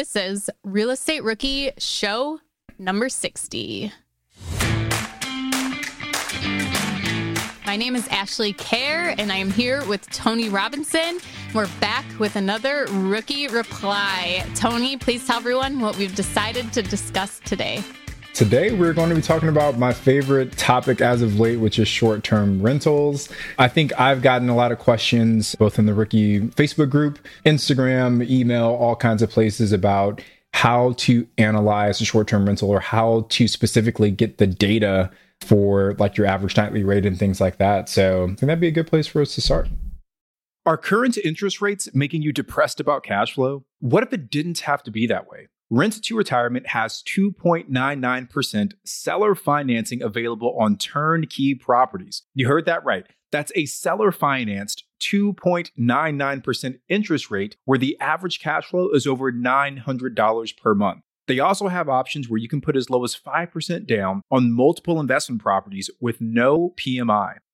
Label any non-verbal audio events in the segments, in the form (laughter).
This is Real Estate Rookie Show number 60. My name is Ashley Kehr, and I am here with Tony Robinson. We're back with another rookie reply. Tony, please tell everyone what we've decided to discuss today. Today, we're going to be talking about my favorite topic as of late, which is short term rentals. I think I've gotten a lot of questions, both in the rookie Facebook group, Instagram, email, all kinds of places about how to analyze a short term rental or how to specifically get the data for like your average nightly rate and things like that. So I think that'd be a good place for us to start. Are current interest rates making you depressed about cash flow? What if it didn't have to be that way? Rent to Retirement has 2.99% seller financing available on turnkey properties. You heard that right. That's a seller financed 2.99% interest rate where the average cash flow is over $900 per month. They also have options where you can put as low as 5% down on multiple investment properties with no PMI.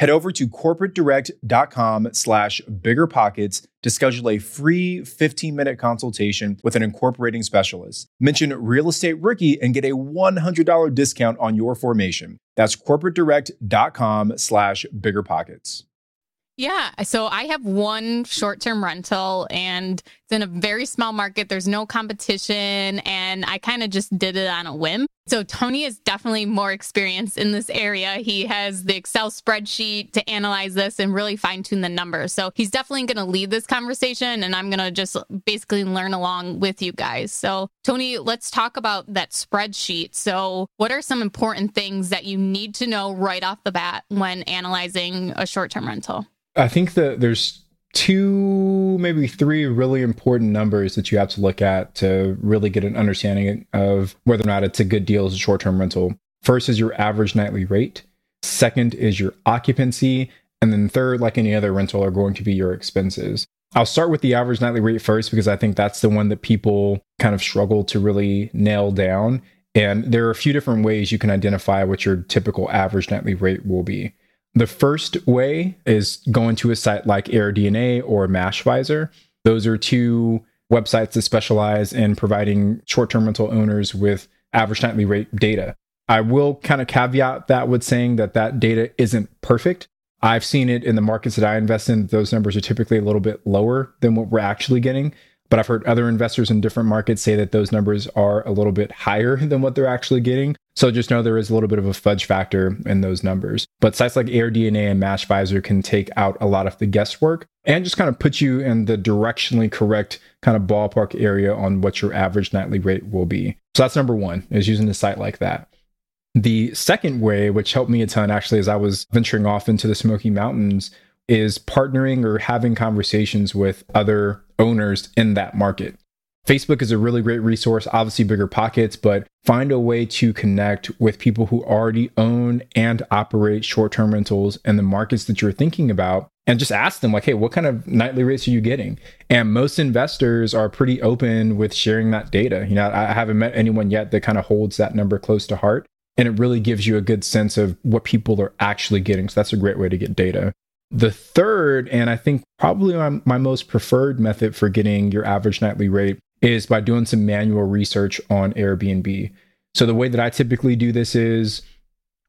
Head over to corporatedirect.com slash biggerpockets to schedule a free 15-minute consultation with an incorporating specialist. Mention Real Estate Rookie and get a $100 discount on your formation. That's corporatedirect.com slash biggerpockets. Yeah. So I have one short term rental and it's in a very small market. There's no competition. And I kind of just did it on a whim. So Tony is definitely more experienced in this area. He has the Excel spreadsheet to analyze this and really fine tune the numbers. So he's definitely going to lead this conversation and I'm going to just basically learn along with you guys. So Tony, let's talk about that spreadsheet. So what are some important things that you need to know right off the bat when analyzing a short term rental? I think that there's two, maybe three really important numbers that you have to look at to really get an understanding of whether or not it's a good deal as a short term rental. First is your average nightly rate. Second is your occupancy. And then third, like any other rental, are going to be your expenses. I'll start with the average nightly rate first because I think that's the one that people kind of struggle to really nail down. And there are a few different ways you can identify what your typical average nightly rate will be. The first way is going to a site like AirDNA or Mashvisor. Those are two websites that specialize in providing short term rental owners with average nightly rate data. I will kind of caveat that with saying that that data isn't perfect. I've seen it in the markets that I invest in. Those numbers are typically a little bit lower than what we're actually getting. But I've heard other investors in different markets say that those numbers are a little bit higher (laughs) than what they're actually getting. So just know there is a little bit of a fudge factor in those numbers. But sites like AirDNA and Mashvisor can take out a lot of the guesswork and just kind of put you in the directionally correct kind of ballpark area on what your average nightly rate will be. So that's number one, is using a site like that. The second way, which helped me a ton actually, as I was venturing off into the Smoky Mountains, is partnering or having conversations with other owners in that market. Facebook is a really great resource, obviously bigger pockets, but find a way to connect with people who already own and operate short term rentals in the markets that you're thinking about and just ask them, like, hey, what kind of nightly rates are you getting? And most investors are pretty open with sharing that data. You know, I haven't met anyone yet that kind of holds that number close to heart. And it really gives you a good sense of what people are actually getting. So that's a great way to get data. The third, and I think probably my, my, most preferred method for getting your average nightly rate is by doing some manual research on Airbnb. So the way that I typically do this is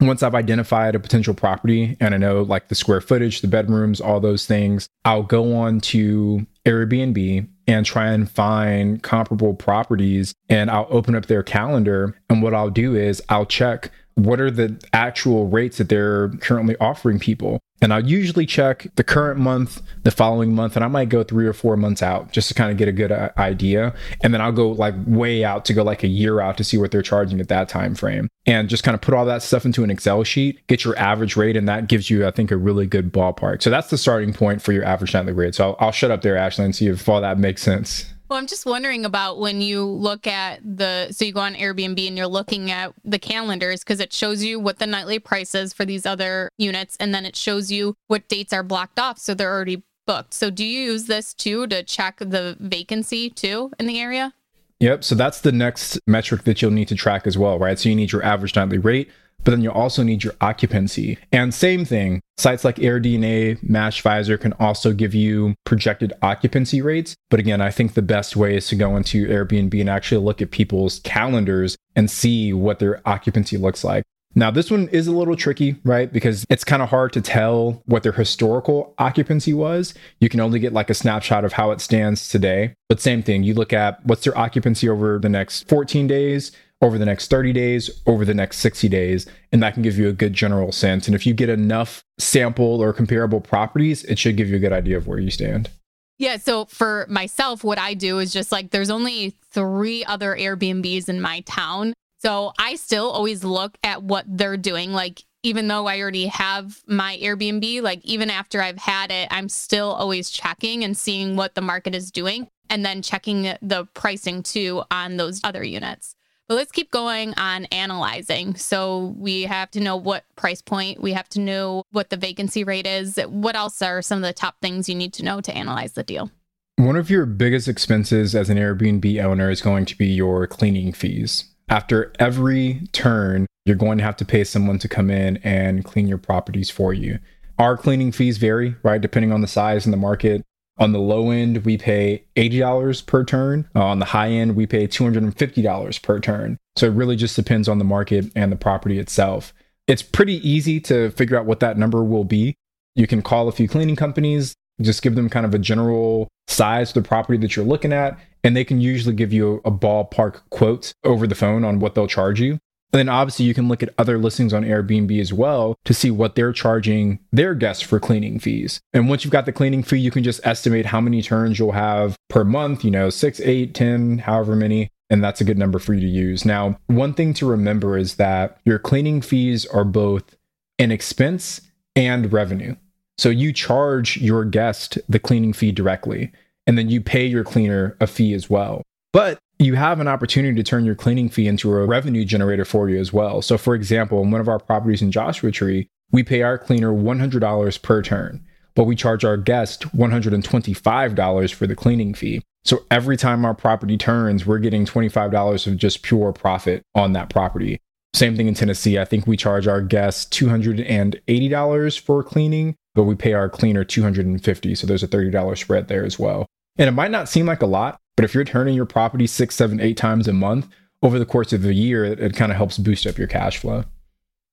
once I've identified a potential property and I know like the square footage, the bedrooms, all those things, I'll go on to Airbnb and try and find comparable properties and I'll open up their calendar. And what I'll do is I'll check what are the actual rates that they're currently offering people. And I'll usually check the current month, the following month, and I might go three or four months out just to kind of get a good uh, idea. And then I'll go like way out to go like a year out to see what they're charging at that time frame. And just kind of put all that stuff into an Excel sheet, get your average rate, and that gives you, I think, a really good ballpark. So that's the starting point for your average nightly rate. So I'll, I'll shut up there, Ashley, and see if all that makes sense. Well, I'm just wondering about when you look at the so you go on Airbnb and you're looking at the calendars because it shows you what the nightly price is for these other units and then it shows you what dates are blocked off so they're already booked. So do you use this too to check the vacancy too in the area? Yep, so that's the next metric that you'll need to track as well, right? So you need your average nightly rate, but then you also need your occupancy. And same thing, sites like AirDNA, Mashvisor can also give you projected occupancy rates. But again, I think the best way is to go into Airbnb and actually look at people's calendars and see what their occupancy looks like. Now, this one is a little tricky, right? Because it's kind of hard to tell what their historical occupancy was. You can only get like a snapshot of how it stands today. But same thing, you look at what's their occupancy over the next 14 days, over the next 30 days, over the next 60 days, and that can give you a good general sense. And if you get enough sample or comparable properties, it should give you a good idea of where you stand. Yeah. So for myself, what I do is just like there's only three other Airbnbs in my town. So I still always look at what they're doing. Like, even though I already have my Airbnb, like, even after I've had it, I'm still always checking and seeing what the market is doing and then checking the pricing too on those other units. But let's keep going on analyzing. So we have to know what price point, we have to know what the vacancy rate is. What else are some of the top things you need to know to analyze the deal? One of your biggest expenses as an Airbnb owner is going to be your cleaning fees. After every turn, you're going to have to pay someone to come in and clean your properties for you. Our cleaning fees vary, right, depending on the size and the market. On the low end, we pay $80 per turn. Uh, on the high end, we pay $250 per turn. So it really just depends on the market and the property itself. It's pretty easy to figure out what that number will be. You can call a few cleaning companies, just give them kind of a general size of the property that you're looking at, and they can usually give you a ballpark quote over the phone on what they'll charge you. And then obviously you can look at other listings on Airbnb as well to see what they're charging their guests for cleaning fees. And once you've got the cleaning fee, you can just estimate how many turns you'll have per month, you know, six, eight, ten, however many. And that's a good number for you to use. Now, one thing to remember is that your cleaning fees are both an expense and revenue. So you charge your guest the cleaning fee directly, and then you pay your cleaner a fee as well. But you have an opportunity to turn your cleaning fee into a revenue generator for you as well. So, for example, in one of our properties in Joshua Tree, we pay our cleaner $100 per turn, but we charge our guest $125 for the cleaning fee. So, every time our property turns, we're getting $25 of just pure profit on that property. Same thing in Tennessee. I think we charge our guests $280 for cleaning, but we pay our cleaner $250. So, there's a $30 spread there as well. And it might not seem like a lot, but if you're turning your property six, seven, eight times a month over the course of a year, it, it kind of helps boost up your cash flow.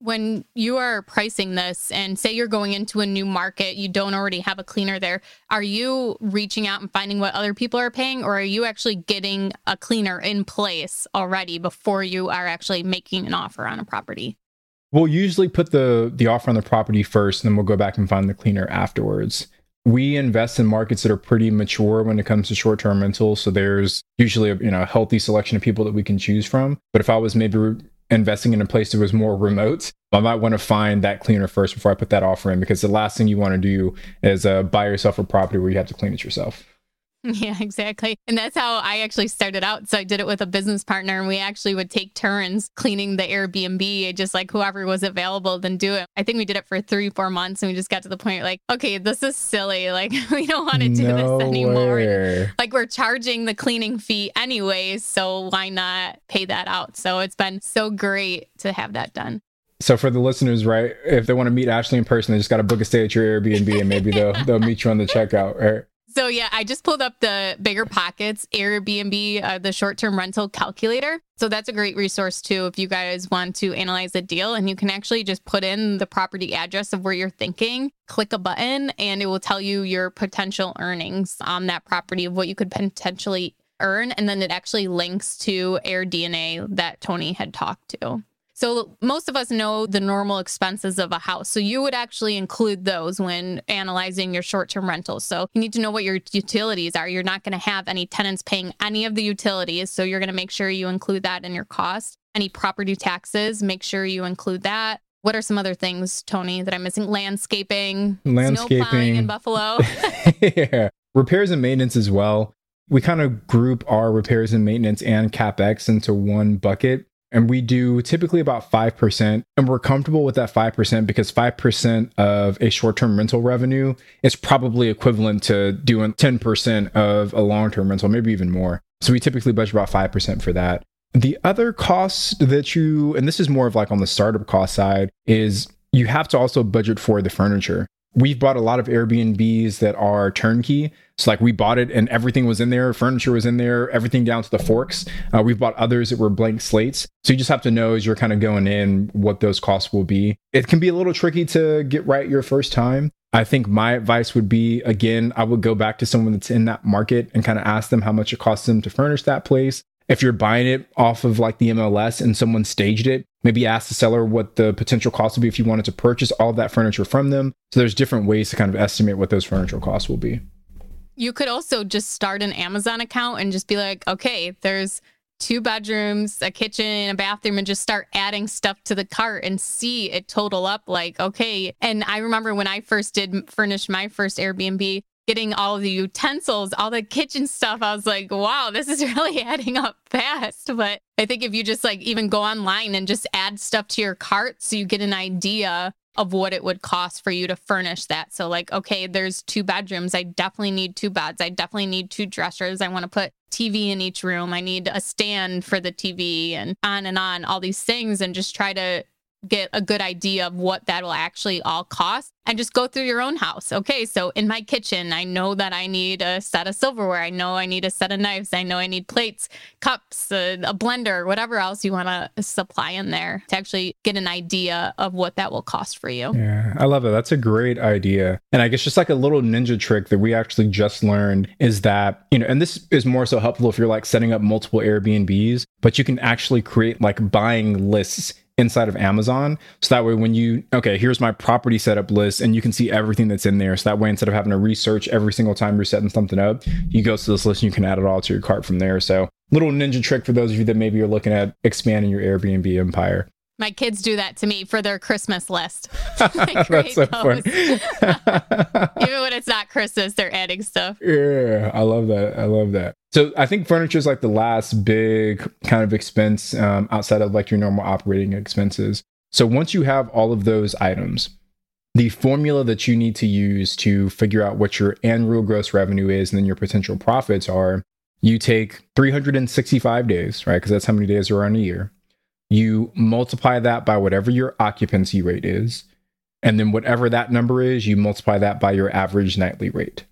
When you are pricing this and say you're going into a new market, you don't already have a cleaner there, are you reaching out and finding what other people are paying, or are you actually getting a cleaner in place already before you are actually making an offer on a property? We'll usually put the the offer on the property first, and then we'll go back and find the cleaner afterwards. We invest in markets that are pretty mature when it comes to short-term rentals, so there's usually a you know a healthy selection of people that we can choose from. But if I was maybe investing in a place that was more remote, I might want to find that cleaner first before I put that offer in because the last thing you want to do is uh, buy yourself a property where you have to clean it yourself. (laughs) Yeah, exactly. And that's how I actually started out. So I did it with a business partner and we actually would take turns cleaning the Airbnb, just like whoever was available, then do it. I think we did it for three, four months and we just got to the point like, okay, this is silly. (laughs) Like, we don't want to do No this anymore. way. Like, we're charging the cleaning fee anyways. So why not pay that out? So it's been so great to have that done. So for the listeners, right, if they want to meet Ashley in person, they just got to book a stay at your Airbnb, and maybe they'll they'll meet you on the checkout. Right? So yeah, I just pulled up the Bigger Pockets Airbnb, uh, the short-term rental calculator. So that's a great resource too if you guys want to analyze a deal and you can actually just put in the property address of where you're thinking, click a button and it will tell you your potential earnings on that property of what you could potentially earn and then it actually links to AirDNA that Tony had talked to. So most of us know the normal expenses of a house. So you would actually include those when analyzing your short-term rentals. So you need to know what your utilities are. You're not going to have any tenants paying any of the utilities, so you're going to make sure you include that in your cost. Any property taxes, make sure you include that. What are some other things, Tony, that I'm missing? Landscaping, Landscaping. in Buffalo. (laughs) (laughs) yeah. Repairs and maintenance as well. We kind of group our repairs and maintenance and capex into one bucket. And we do typically about 5%. And we're comfortable with that 5% because 5% of a short term rental revenue is probably equivalent to doing 10% of a long term rental, maybe even more. So we typically budget about 5% for that. The other costs that you, and this is more of like on the startup cost side, is you have to also budget for the furniture. We've bought a lot of Airbnbs that are turnkey. So, like, we bought it and everything was in there, furniture was in there, everything down to the forks. Uh, we've bought others that were blank slates. So, you just have to know as you're kind of going in what those costs will be. It can be a little tricky to get right your first time. I think my advice would be again, I would go back to someone that's in that market and kind of ask them how much it costs them to furnish that place. If you're buying it off of like the MLS and someone staged it, maybe ask the seller what the potential cost would be if you wanted to purchase all that furniture from them. So there's different ways to kind of estimate what those furniture costs will be. You could also just start an Amazon account and just be like, okay, there's two bedrooms, a kitchen, a bathroom, and just start adding stuff to the cart and see it total up like, okay. And I remember when I first did furnish my first Airbnb, getting all the utensils, all the kitchen stuff, I was like, wow, this is (laughs) really adding up fast. But I think if you just like even go online and just add stuff to your cart so you get an idea of what it would cost for you to furnish that. So, like, okay, there's two bedrooms. I definitely need two beds. I definitely need two dressers. I want to put TV in each room. I need a stand for the TV and on and on, all these things, and just try to get a good idea of what that will actually all cost and just go through your own house. Okay, so in my kitchen, I know that I need a set of silverware. I know I need a set of knives. I know I need plates, cups, a, a blender, whatever else you want to supply in there to actually get an idea of what that will cost for you. Yeah, I love it. That's a great idea. And I guess just like a little ninja trick that we actually just learned is that, you know, and this is more so helpful if you're like setting up multiple Airbnbs, but you can actually create like buying lists inside of Amazon. So that way, when you, okay, here's my property setup list, and you can see everything that's in there. So that way, instead of having to research every single time you're setting something up, you go to this list and you can add it all to your cart from there. So, little ninja trick for those of you that maybe you're looking at expanding your Airbnb empire. My kids do that to me for their Christmas list. (laughs) (laughs) That's so those. fun. (laughs) Even when it's not Christmas, they're adding stuff. Yeah, I love that. I love that. So I think furniture is like the last big kind of expense um, outside of like your normal operating expenses. So once you have all of those items, the formula that you need to use to figure out what your annual gross revenue is and then your potential profits are, you take 365 days, right? Because that's how many days are in a year. You multiply that by whatever your occupancy rate is. And then whatever that number is, you multiply that by your average nightly rate.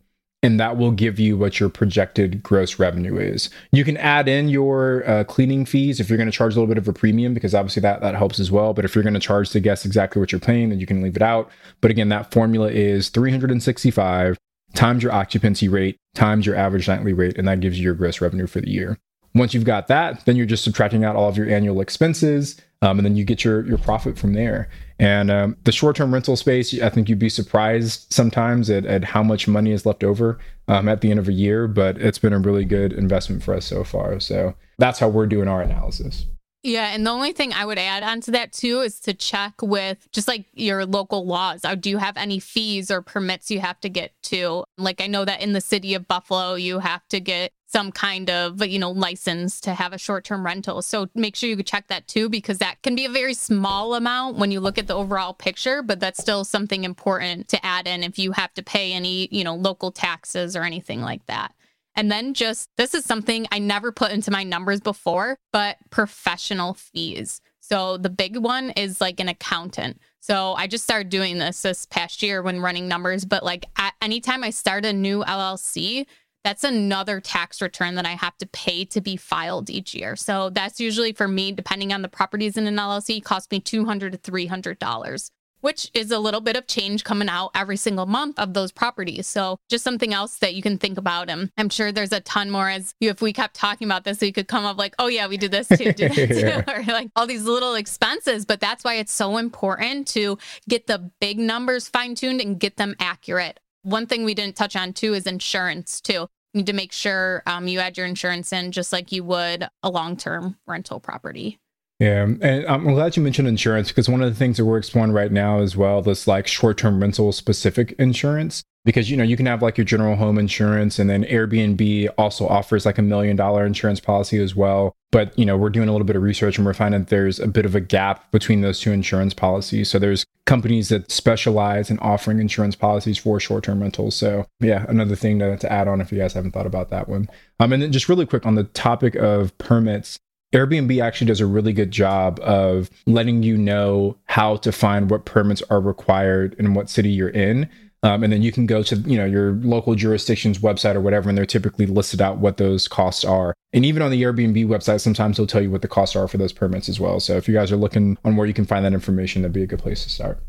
and that will give you what your projected gross revenue is. You can add in your uh, cleaning fees if you're going to charge a little bit of a premium, because obviously that that helps as well. But if you're going to charge the guests exactly what you're paying, then you can leave it out. But again, that formula is 365 times your occupancy rate times your average nightly rate, and that gives you your gross revenue for the year. Once you've got that, then you're just subtracting out all of your annual expenses, um, and then you get your your profit from there. And um, the short term rental space, I think you'd be surprised sometimes at, at how much money is left over um, at the end of a year, but it's been a really good investment for us so far. So that's how we're doing our analysis. Yeah, and the only thing I would add onto that too is to check with just like your local laws. Uh, do you have any fees or permits you have to get to? Like I know that in the city of Buffalo, you have to get some kind of you know license to have a short-term rental so make sure you check that too because that can be a very small amount when you look at the overall picture but that's still something important to add in if you have to pay any you know local taxes or anything like that and then just this is something I never put into my numbers before, but professional fees. So the big one is like an accountant. So I just started doing this this past year when running numbers, but like anytime I start a new LLC, that's another tax return that I have to pay to be filed each year. So that's usually for me, depending on the properties in an LLC, cost me 200 to $300 which is a little bit of change coming out every single month of those properties. So just something else that you can think about. And I'm sure there's a ton more as you, if we kept talking about this, we could come up like, oh yeah, we did this too, did that (laughs) too, or like all these little expenses. But that's why it's so important to get the big numbers fine tuned and get them accurate. One thing we didn't touch on too is insurance too. Need to make sure um, you add your insurance in just like you would a long term rental property. Yeah, and I'm glad you mentioned insurance because one of the things that we're exploring right now as well, this like short-term rental specific insurance. Because you know you can have like your general home insurance, and then Airbnb also offers like a million dollar insurance policy as well. But you know we're doing a little bit of research and we're finding there's a bit of a gap between those two insurance policies. So there's companies that specialize in offering insurance policies for short-term rentals. So yeah, another thing to, to add on if you guys haven't thought about that one. Um, and then just really quick on the topic of permits. Airbnb actually does a really good job of letting you know how to find what permits are required in what city you're in. Um, and then you can go to you know your local jurisdiction's website or whatever, and they're typically listed out what those costs are. And even on the Airbnb website, sometimes they'll tell you what the costs are for those permits as well. So if you guys are looking on where you can find that information, that'd be a good place to start.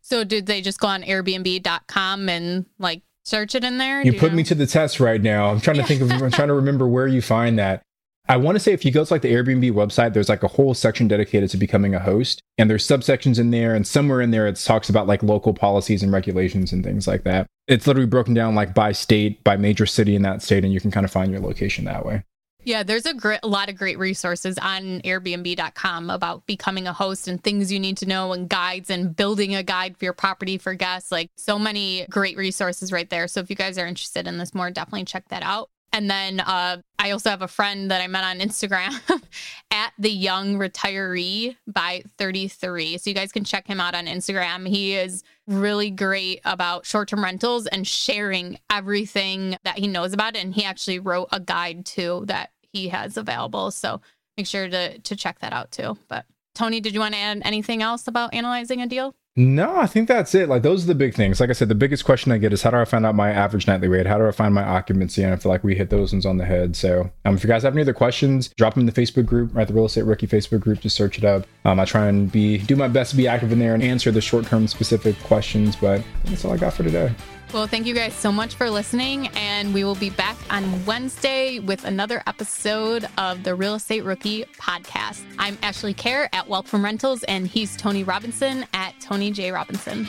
So did they just go on Airbnb.com and like search it in there? You, you put know? me to the test right now. I'm trying to think of. I'm trying to remember where you find that. I want to say if you go to like the Airbnb website, there's like a whole section dedicated to becoming a host, and there's subsections in there, and somewhere in there it talks about like local policies and regulations and things like that. It's literally broken down like by state, by major city in that state, and you can kind of find your location that way. Yeah, there's a, a lot of great resources on Airbnb.com about becoming a host and things you need to know and guides and building a guide for your property for guests. Like so many great resources right there. So if you guys are interested in this more, definitely check that out. And then uh, I also have a friend that I met on Instagram (laughs) at the young retiree by 33. So you guys can check him out on Instagram. He is really great about short term rentals and sharing everything that he knows about it. And he actually wrote a guide too that he has available. So make sure to, to check that out too. But Tony, did you want to add anything else about analyzing a deal? No, I think that's it. Like those are the big things. Like I said, the biggest question I get is how do I find out my average nightly rate? How do I find my occupancy? And I feel like we hit those ones on the head. So um, if you guys have any other questions, drop them in the Facebook group, right? The Real Estate Rookie Facebook group. Just search it up. Um, I try and be do my best to be active in there and answer the short term specific questions. But that's all I got for today. Well, thank you guys so much for listening. And we will be back on Wednesday with another episode of the Real Estate Rookie podcast. I'm Ashley Kehr at from Rentals, and he's Tony Robinson at Tony J. Robinson.